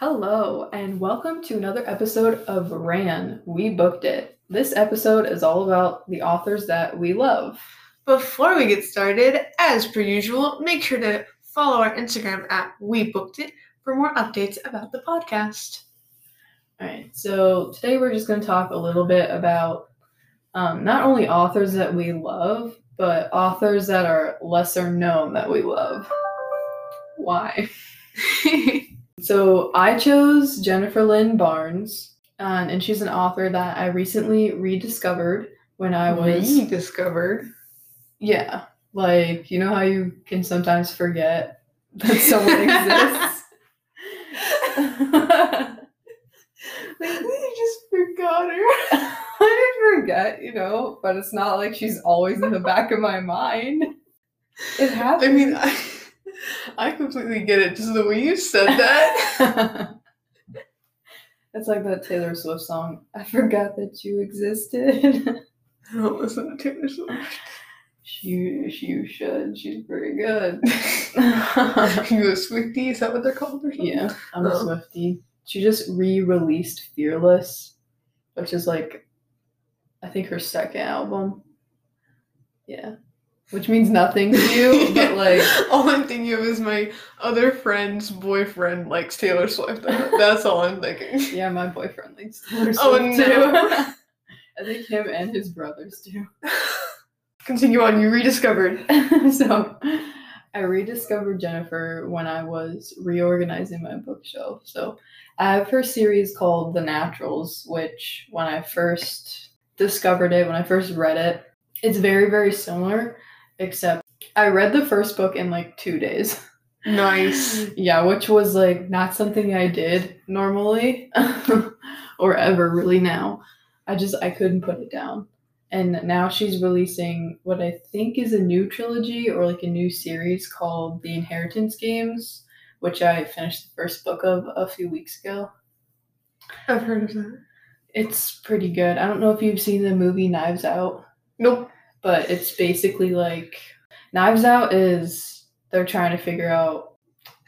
Hello, and welcome to another episode of Ran. We booked it. This episode is all about the authors that we love. Before we get started, as per usual, make sure to follow our Instagram at We Booked It for more updates about the podcast. All right, so today we're just going to talk a little bit about um, not only authors that we love, but authors that are lesser known that we love. Why? so I chose Jennifer Lynn Barnes, um, and she's an author that I recently rediscovered when I was rediscovered. Yeah, like you know how you can sometimes forget that someone exists. like we just forgot her. I didn't forget, you know, but it's not like she's always in the back of my mind. It happens. I mean, I, I completely get it. Just the way you said that. it's like that Taylor Swift song. I forgot that you existed. I don't listen to Taylor Swift. You, you should. She's pretty good. you a Swiftie? Is that what they're called or something? Yeah, I'm a Oh. Swiftie. She just re-released Fearless, which is like, I think her second album. Yeah, which means nothing to you, but like, all I'm thinking of is my other friend's boyfriend likes Taylor Swift. That's all I'm thinking. yeah, my boyfriend likes Taylor oh, Swift Oh, too. I think him and his brothers do. Continue on. You rediscovered. so I rediscovered Jennifer when I was reorganizing my bookshelf. So I have her series called The Naturals, which when I first discovered it, when I first read it, it's very, very similar, except I read the first book in like two days. Nice. yeah, which was like not something I did normally or ever really now. I just I couldn't put it down. And now she's releasing what I think is a new trilogy or like a new series called The Inheritance Games, which I finished the first book of a few weeks ago. I've heard of that. It's pretty good. I don't know if you've seen the movie Knives Out, Nope. But it's basically like Knives Out is they're trying to figure out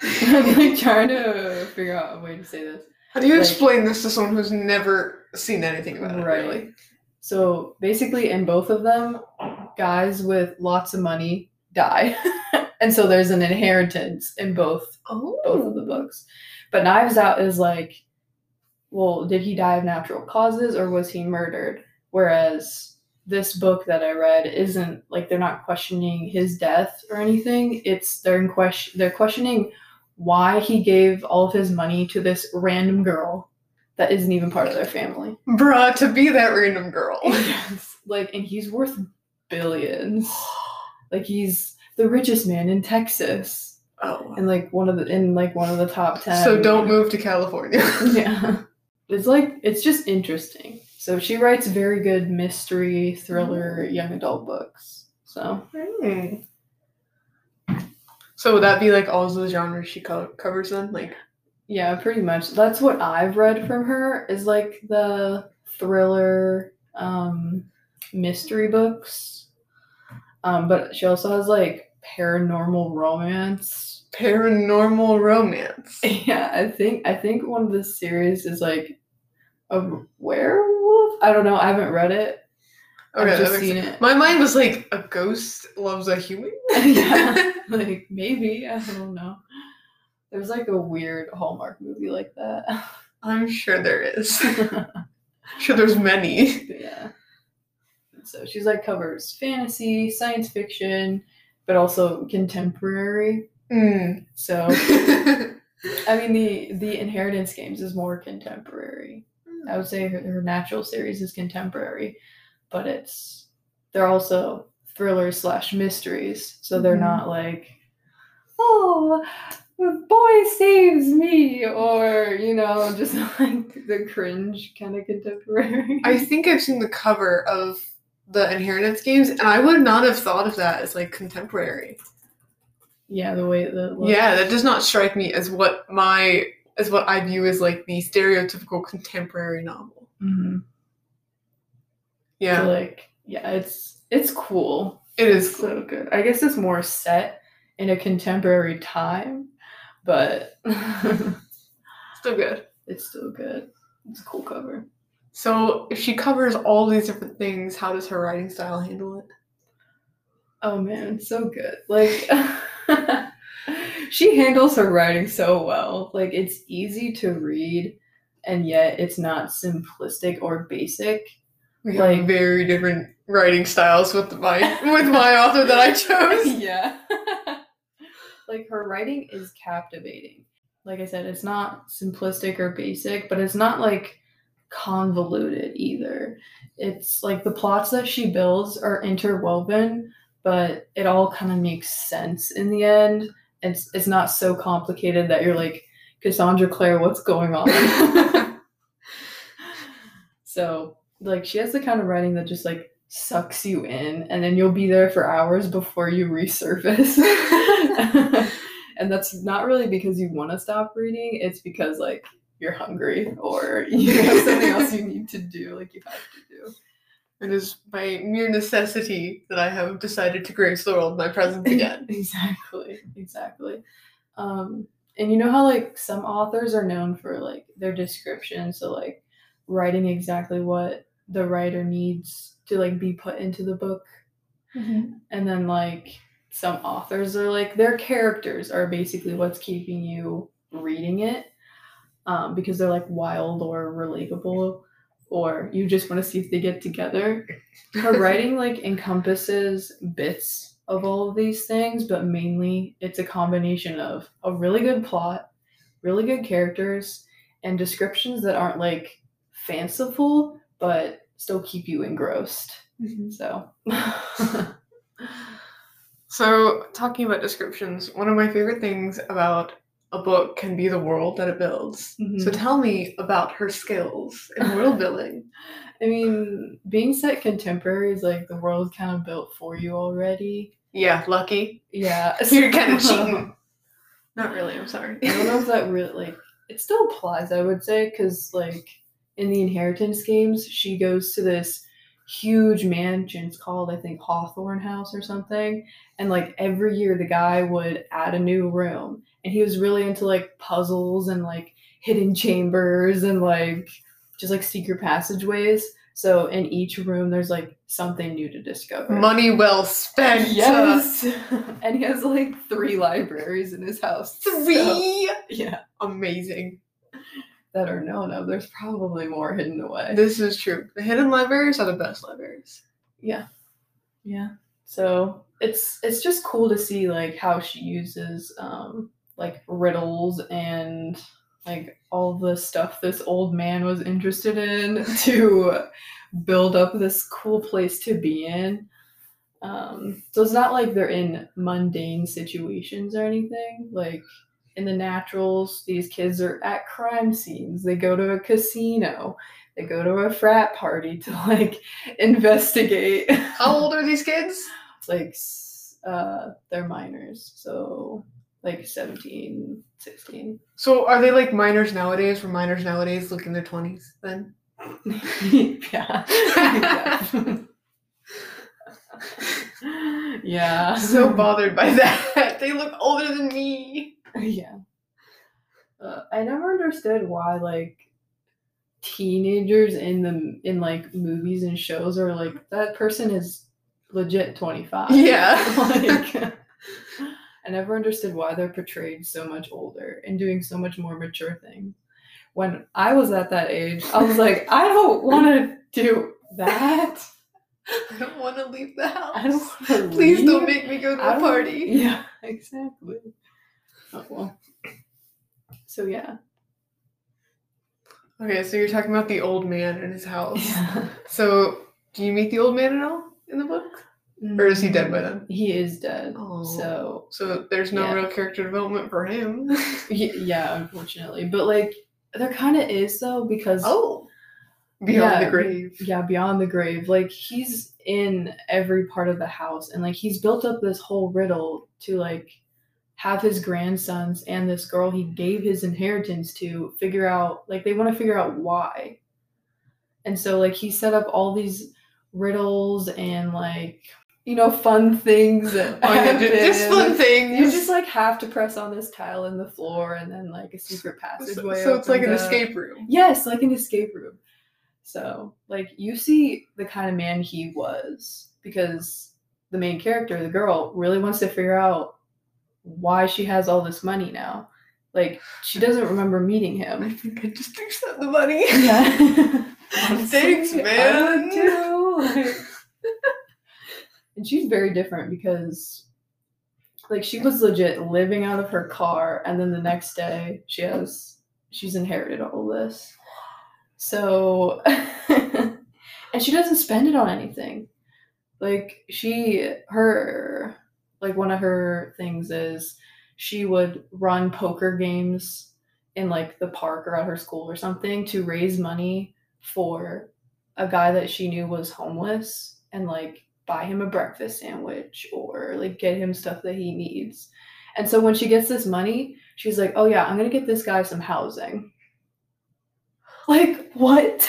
like trying to figure out a way to say this. How do you Like- explain this to someone who's never seen anything about it? Right. Really? So basically, in both of them, guys with lots of money die, and so there's an inheritance in both Oh. both of the oh. books. But Knives Out is like, well, did he die of natural causes or was he murdered? Whereas this book that I read isn't like they're not questioning his death or anything. It's they're in question they're questioning why he gave all of his money to this random girl that isn't even part of their family. Bruh, to be that random girl. Yes. Like, and he's worth billions. Like, he's the richest man in Texas, oh. and like one of the in like one of the top ten. So don't move to California. Yeah, it's like it's just interesting. So she writes very good mystery, thriller, young adult books. So Hmm. So would that be like all the genres she co- covers then? Like, yeah, pretty much. That's what I've read from her is like the thriller, um, mystery books. Um, but she also has like paranormal romance paranormal romance. Yeah, I think I think one of the series is like a werewolf. I don't know. I haven't read it. Okay, I've just seen sense. it. My mind was like a ghost loves a human. yeah, like maybe I don't know. There's like a weird Hallmark movie like that. I'm sure there is. sure, there's many. Yeah. So she's like covers fantasy, science fiction, but also contemporary. Mm. So I mean the the Inheritance Games is more contemporary. I would say her, her natural series is contemporary, but it's they're also thrillers slash mysteries. So they're Mhm. not like, oh, the boy saves me, or you know, just like the cringe kind of contemporary. I think I've seen the cover of the Inheritance Games, and I would not have thought of that as like contemporary. Yeah, the way the look. Yeah, that does not strike me as what my as what I view as like the stereotypical contemporary novel. hmm Yeah, like yeah, it's it's cool. it is. Cool. so good. I guess it's more set in a contemporary time, but Still good. it's still good. It's a cool cover. So if she covers all these different things, how does her writing style handle it? Oh man, so good. Like she handles her writing so well. Like it's easy to read and yet it's not simplistic or basic. We have very different writing styles with my with my author that I chose. yeah. like her writing is captivating. Like I said, it's not simplistic or basic, but it's not like convoluted either. It's like the plots that she builds are interwoven, but it all kind of makes sense in the end. It's it's not so complicated that you're like, Cassandra Clare, what's going on? so like she has the kind of writing that just like sucks you in and then you'll be there for hours before you resurface. and that's not really because you want to stop reading, it's because like you're hungry or you have something else you need to do, like you have to do. It is by mere necessity that I have decided to grace the world with my presence again. exactly, exactly. Um, and you know how like some authors are known for like their description, so like writing exactly what the writer needs to like be put into the book, and then like some authors are like their characters are basically what's keeping you reading it, um, because they're like wild or relatable. Or you just want to see if they get together. Her writing like encompasses bits of all of these things but mainly it's a combination of a really good plot really good characters and descriptions that aren't like fanciful but still keep you engrossed. Mm-hmm. So. So, talking about descriptions, one of my favorite things about a book can be the world that it builds. So, Mhm. tell me about her skills in world building. i mean being set contemporary is like the world kind of built for you already Yeah, lucky. yeah You're kind of cheating. Not really, I'm sorry. I don't know if that really like it still applies. I would say because like in the inheritance games, she goes to this huge mansion. It's called I think Hawthorne House or something. And like every year, the guy would add a new room, and he was really into like puzzles and like hidden chambers and like just like secret passageways. So in each room, there's like something new to discover. Money well spent. Yes, and he has like three libraries in his house. so- Three. yeah, Amazing. that are known of. There's probably more hidden away. This is true. The hidden libraries are the best libraries. yeah, yeah. So it's it's just cool to see like how she uses um like riddles and like all the stuff this old man was interested in to build up this cool place to be in. Um, so it's not like they're in mundane situations or anything. Like in the naturals, these kids are at crime scenes. They go to a casino. They go to a frat party to like investigate. How old are these kids? like uh they're minors. So like 17, 16. So are they like minors nowadays? Where minors nowadays look in their twenties then? yeah. yeah. yeah. so bothered by that. They look older than me. yeah. Uh, I never understood why like teenagers in the in like movies and shows are like that person is legit 25. Yeah. like I never understood why they're portrayed so much older and doing so much more mature things. When I was at that age, I was like, I don't want to do that. I don't want to leave the house. I don't want to Please don't make me go to a party. Yeah, exactly. Oh well. So yeah. Okay, so you're talking about the old man and his house. Yeah. So, do you meet the old man at all in the book? Or is he mm-hmm. dead by then? He is dead. Oh. So So there's no Yeah. real character development for him. yeah, unfortunately, but like there kind of is though because oh, beyond Yeah. the grave. yeah, beyond the grave, like he's in every part of the house, and like he's built up this whole riddle to like have his grandsons and this girl he gave his inheritance to figure out like they want to figure out why. And so like he set up all these riddles and like you know, fun things that Oh, yeah, ju- just fun things. You just like have to press on this tile in the floor, and then like a secret passageway. so it's like an up. escape room. Yes, like an escape room. So, like, you see the kind of man he was because the main character, the girl, really wants to figure out why she has all this money now. Like, she doesn't remember meeting him. I think I just accept the money. Yeah. Thanks, I man. And she's very different because, like, she was legit living out of her car, and then the next day she has she's inherited all this. So, and she doesn't spend it on anything. Like she, her, like one of her things is she would run poker games in like the park or at her school or something to raise money for a guy that she knew was homeless and like buy him a breakfast sandwich or like get him stuff that he needs. And so when she gets this money, she's like, "Oh yeah, I'm going to get this guy some housing." Like, what?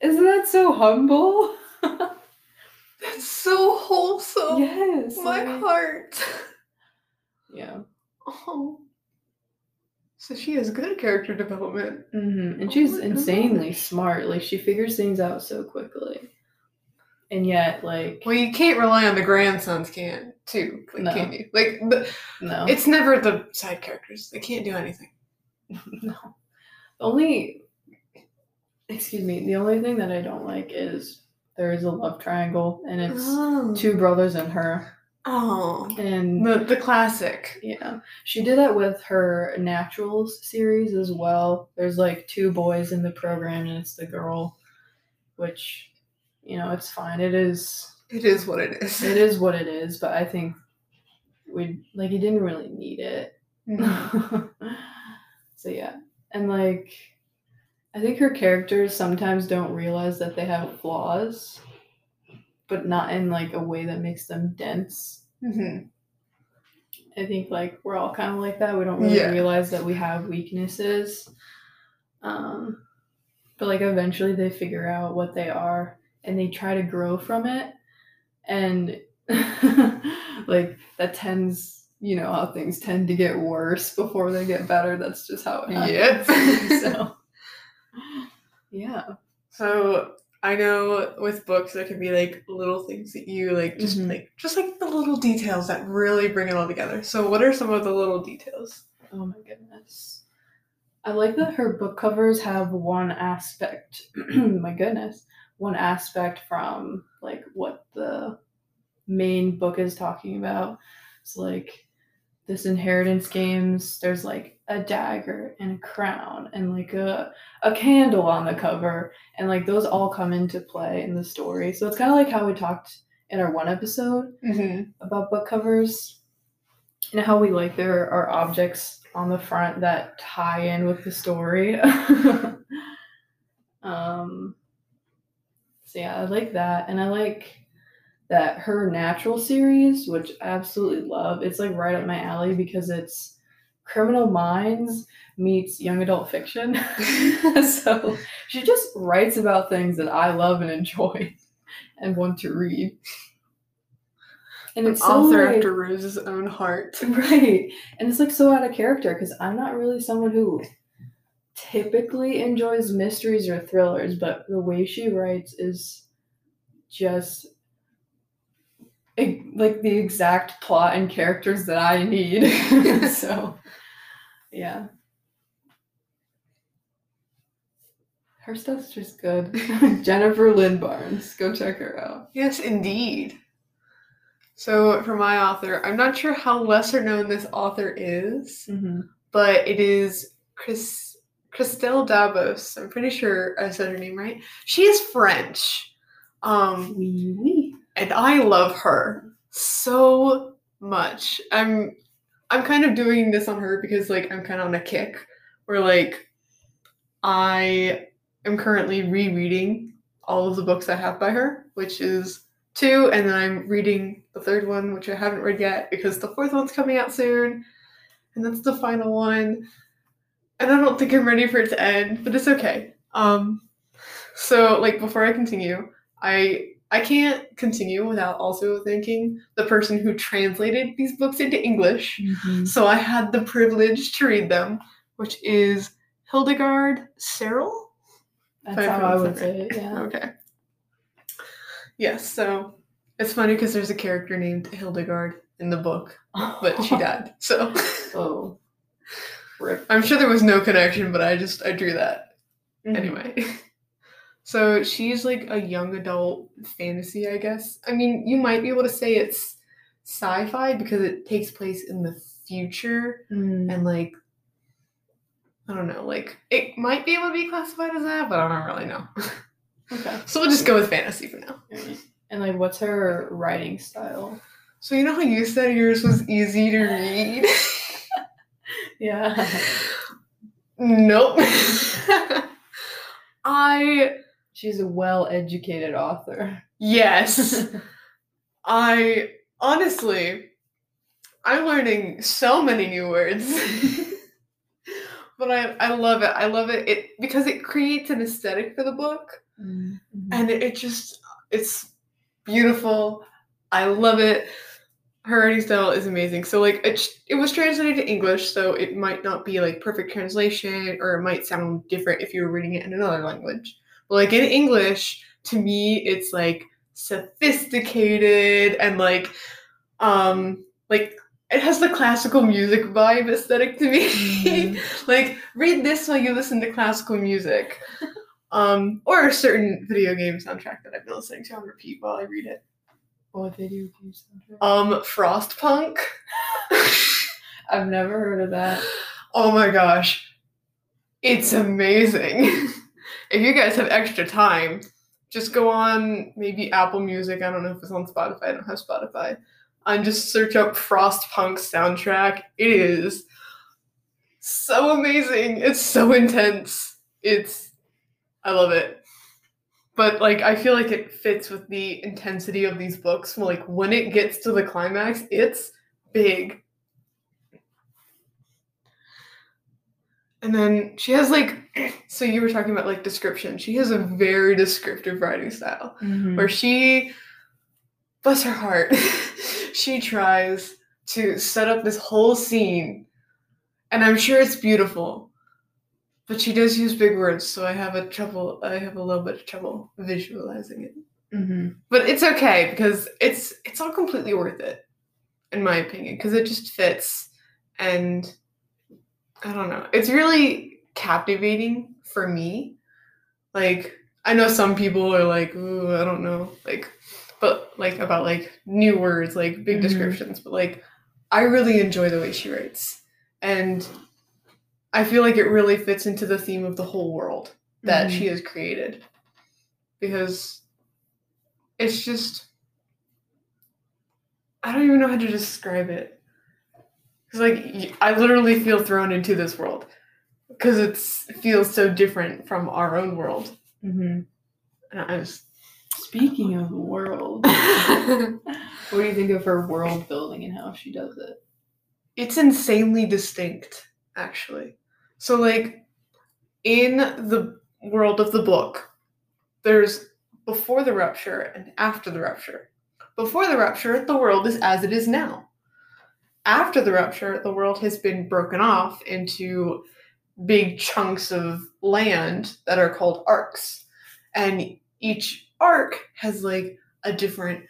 Isn't that so humble? That's so wholesome. yes. My like- heart. Yeah. Oh. So she has good character development. hmm And Oh she's insanely gosh. smart. Like she figures things out so quickly. And yet, like, Well, you can't rely on the grandsons, can too? Like, No. can you? Like, the, no, it's never the side characters. They can't do anything. no. The only, excuse me, the only thing that I don't like is there is a love triangle, and it's oh. two brothers and her. Oh. And The, the classic. Yeah, she did that with her Naturals series as well. There's like two boys in the program, and it's the girl, which, you know, it's fine. It is, It is what it is. it is what it is. But I think we like you didn't really need it. Mhm. so yeah, and like, I think her characters sometimes don't realize that they have flaws, but not in like a way that makes them dense. Mhm. I think like we're all kind of like that. We don't really Yeah. realize that we have weaknesses. Um, but like eventually they figure out what they are and they try to grow from it. And like that tends, you know, how things tend to get worse before they get better. That's just how it happens. Yep. so yeah. So I know with books there can be like little things that you like just Mhm. like just like the little details that really bring it all together. So what are some of the little details? Oh my goodness. I like that her book covers have one aspect, my goodness, one aspect from like what the main book is talking about. It's like this inheritance games, there's like a dagger and a crown and like a a candle on the cover and like those all come into play in the story. So it's kind of like how we talked in our one episode Mm-hmm. about book covers and how we like there are objects on the front that tie in with the story. um so yeah, I like that and I like that her natural series, which I absolutely love. It's like right up my alley because it's Criminal Minds meets young adult fiction. so she just writes about things that I love and enjoy and want to read. And An it's so author like- after Rose's own heart. Right. And it's like so out of character because I'm not really someone who typically enjoys mysteries or thrillers, but the way she writes is just like the exact plot and characters that I need. so, yeah. Her stuff's just good. Jennifer Lynn Barnes. Go check her out. Yes, indeed. So for my author, I'm not sure how lesser known this author is, Mm-hmm. but it is Chris Christelle Dabos. I'm pretty sure I said her name right. She is French. Um, Wee wee. and I love her so much. I'm I'm kind of doing this on her because like I'm kind of on a kick where like I am currently rereading all of the books I have by her, which is two, and then I'm reading the third one, which I haven't read yet because the fourth one's coming out soon, and that's the final one. And I don't think I'm ready for it to end, but it's okay. Um, so like before I continue, I I can't continue without also thanking the person who translated these books into English. So I had the privilege to read them, which is Hildegarde Serle. That's I how I would say it. Yeah. Okay. Yes, so it's funny because there's a character named Hildegard in the book, but she died. So oh. Rip. I'm sure there was no connection, but I just I drew that. Mhm. Anyway. So she's like a young adult fantasy, I guess. I mean, you might be able to say it's sci-fi because it takes place in the future Mm. and like I don't know, like it might be able to be classified as that, but I don't really know. Okay. so we'll just go with fantasy for now. And like, what's her writing style? So you know how you said yours was easy to read? Yeah. nope. I She's a well-educated author. yes. I honestly I'm learning so many new words. but I, I love it. I love it. It because it creates an aesthetic for the book. Mhm. and it, it just it's beautiful i love it her writing style is amazing so like it, it was translated to english so it might not be like perfect translation or it might sound different if you were reading it in another language but like in english to me it's like sophisticated and like um like it has the classical music vibe aesthetic to me Mhm. like read this while you listen to classical music um or a certain video game soundtrack that i've been listening to on repeat while i read it What video games? um frostpunk I've never heard of that. oh my gosh it's amazing if you guys have extra time just go on maybe apple music i don't know if it's on spotify i don't have spotify and just search up frostpunk soundtrack. It is so amazing. It's so intense. It's i love it. But like i feel like it fits with the intensity of these books. Like when it gets to the climax it's big and then she has like so you were talking about like description she has a very descriptive writing style Mhm. where she bless her heart she tries to set up this whole scene and i'm sure it's beautiful but she does use big words so i have a trouble i have a little bit of trouble visualizing it Mhm. but it's okay because it's it's all completely worth it in my opinion because it just fits and i don't know it's really captivating for me like i know some people are like ooh i don't know like but like about like new words like big Mhm. descriptions but like i really enjoy the way she writes and i feel like it really fits into the theme of the whole world that Mhm. she has created because it's just I don't even know how to describe it. Like I literally feel thrown into this world because it feels so different from our own world. Mhm. And I was Speaking of the world, what do you think of her world building and how she does it? it's insanely distinct actually. So like in the world of the book, there's before the rupture and after the rupture. Before the rupture, the world is as it is now. After the rupture, the world has been broken off into big chunks of land that are called arks. And each ark has like a different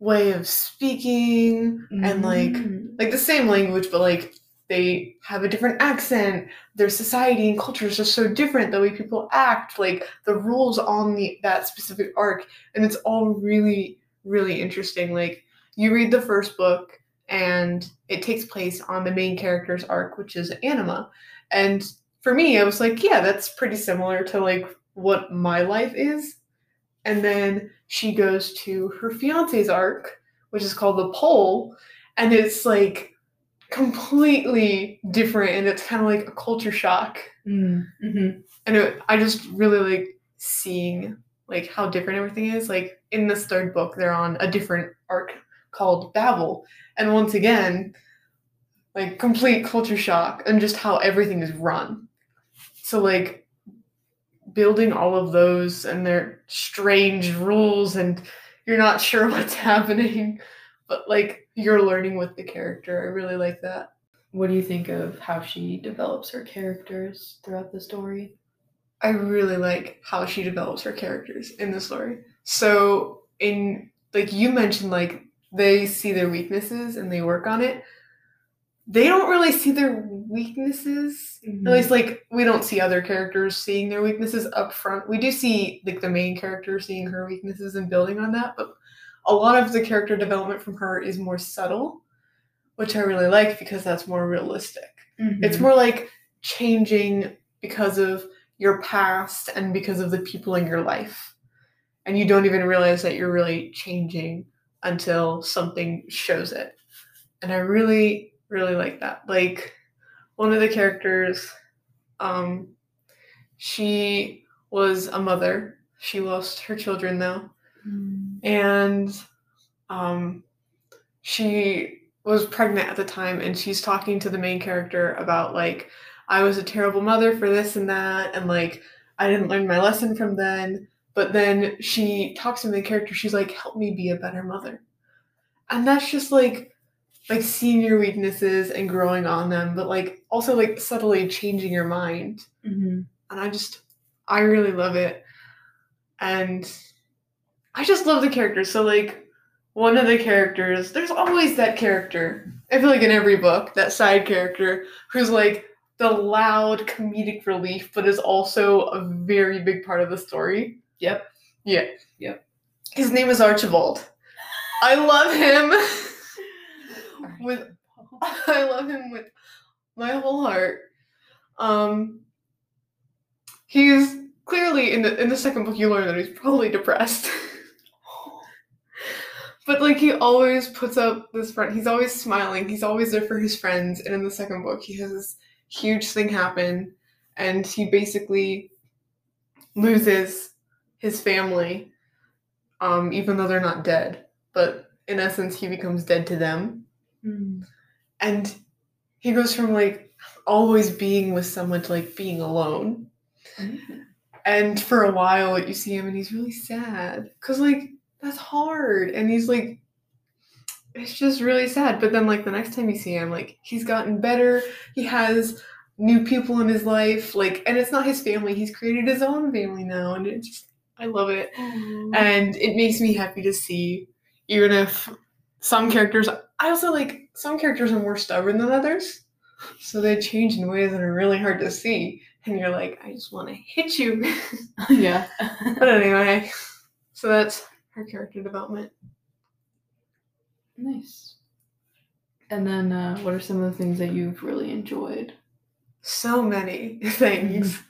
way of speaking and like Mhm. like the same language, but like they have a different accent. Their society and culture is just so different. The way people act, like the rules on the that specific ark, and it's all really, really interesting. Like you read the first book, and it takes place on the main character's ark, which is Anima. And for me, I was like, yeah, that's pretty similar to like what my life is. And then she goes to her fiance's ark, which is called the Pole, and it's like completely different and it's kind of like a culture shock Mm. Mhm. and it, i just really like seeing like how different everything is like in this third book they're on a different ark called babel and once again like complete culture shock and just how everything is run so like building all of those and their strange rules and you're not sure what's happening, but like you're learning with the character. I really like that. What do you think of how she develops her characters throughout the story? I really like how she develops her characters in the story. So in like you mentioned like they see their weaknesses and they work on it. They don't really see their weaknesses. Mm-hmm. At least like we don't see other characters seeing their weaknesses up front. We do see like the main character seeing her weaknesses and building on that, but a lot of the character development from her is more subtle, which I really like because that's more realistic. It's more like changing because of your past and because of the people in your life. And you don't even realize that you're really changing until something shows it. And I really, really like that. Like one of the characters, um, she was a mother. She lost her children though. Mhm. And um she was pregnant at the time and she's talking to the main character about like I was a terrible mother for this and that and like I didn't learn my lesson from then but then she talks to the character she's like help me be a better mother and that's just like like seeing your weaknesses and growing on them but like also like subtly changing your mind Mhm. and I just I really love it. And I just love the characters. So like one of the characters, there's always that character. I feel like in every book, that side character who's like the loud comedic relief, but is also a very big part of the story. Yep. Yeah. Yep. His name is Archibald. I love him with I love him with my whole heart. Um, he's clearly in the in the second book. You learn that he's probably depressed, but like he always puts up this front. He's always smiling. He's always there for his friends. And in the second book, he has this huge thing happen, and he basically loses his family, um, even though they're not dead. But in essence, he becomes dead to them. Mhm. and he goes from like always being with someone to like being alone. Mhm. and for a while you see him and he's really sad because like that's hard. And he's like it's just really sad. But then like the next time you see him like he's gotten better. He has new people in his life. Like and it's not his family. He's created his own family now. And it's just i love it. And it makes me happy to see even if some characters i also like some characters are more stubborn than others. So they change in ways that are really hard to see. And you're like i just want to hit you. Yeah. but anyway so that's her character development. Nice. And then, uh, what are some of the things that you've really enjoyed? so many things.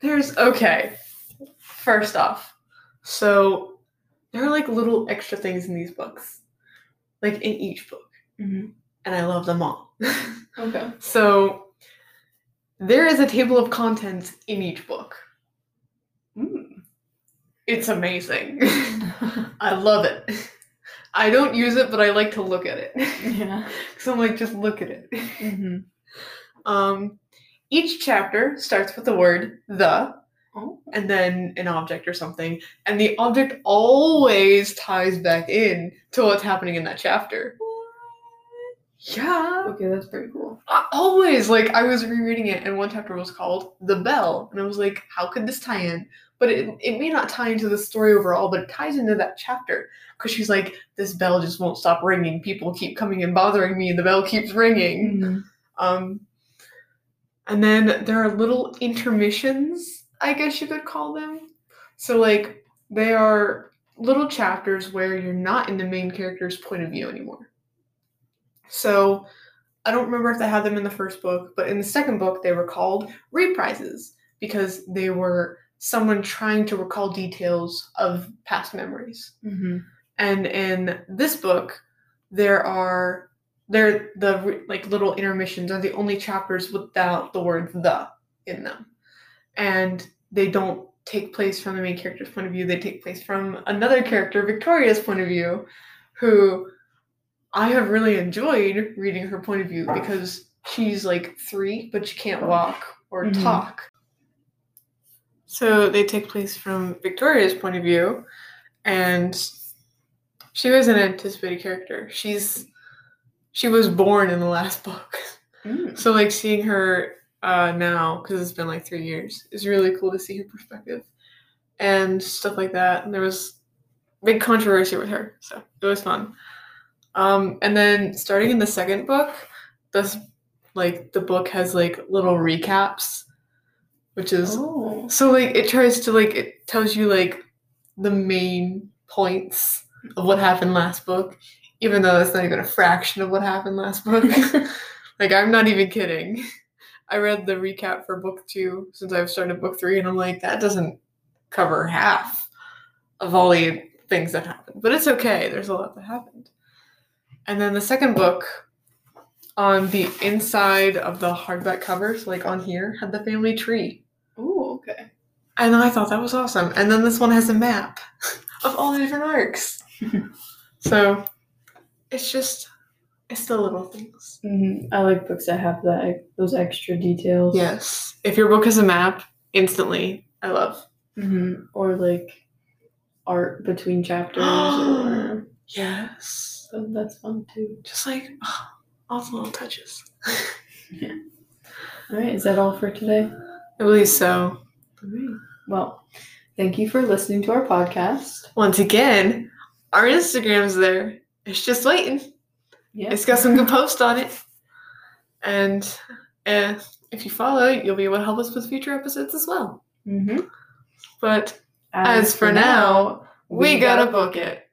There's okay first off so there are like little extra things in these books like in each book Mhm. and i love them all Okay. So there is a table of contents in each book. Mm. It's amazing. I love it. I don't use it, but I like to look at it. yeah. so I'm like, just look at it. hmm Um, each chapter starts with the word the Oh. and then an object or something, and the object always ties back in to what's happening in that chapter. Yeah. Okay, that's pretty cool. Uh, always like i was rereading it and one chapter was called the bell and i was like how could this tie in but it, it may not tie into the story overall but it ties into that chapter because she's like this bell just won't stop ringing people keep coming and bothering me and the bell keeps ringing Mhm. um and then there are little intermissions i guess you could call them so like they are little chapters where you're not in the main character's point of view anymore so I don't remember if they had them in the first book, but in the second book, they were called reprises because they were someone trying to recall details of past memories. Mhm. And in this book, there are there the like little intermissions are the only chapters without the word the in them, and they don't take place from the main character's point of view. They take place from another character, Victoria's point of view, who I have really enjoyed reading her point of view because she's like three, but she can't walk or Mhm. talk. So they take place from Victoria's point of view, and she was an anticipated character. She's she was born in the last book, Mm. so like seeing her uh, now because it's been like three years is really cool to see her perspective and stuff like that. And there was big controversy with her, so it was fun. Um, and then starting in the second book, this like the book has like little recaps, which is Oh. so like it tries to like it tells you like the main points of what happened last book, even though it's not even a fraction of what happened last book. like I'm not even kidding. I read the recap for book two since I've started book three, and I'm like, that doesn't cover half of all the things that happened. But it's okay. There's a lot that happened. And then the second book on the inside of the hardback covers, like on here, had the family tree. Oh, okay. And I thought that was awesome. And then this one has a map of all the different arks. so it's just, it's the little things. hmm I like books that have that those extra details. Yes. If your book has a map, instantly, I love. hmm Or like art between chapters. or Yes. so that's fun too. Just like oh, all the little touches. All right, is that all for today? I believe so. All right. Well, thank you for listening to our podcast. Once again, our Instagram's there. It's just waiting. Yeah. It's got some good posts on it. And uh, if you follow, you'll be able to help us with future episodes as well. hmm But as for now, we gotta book it.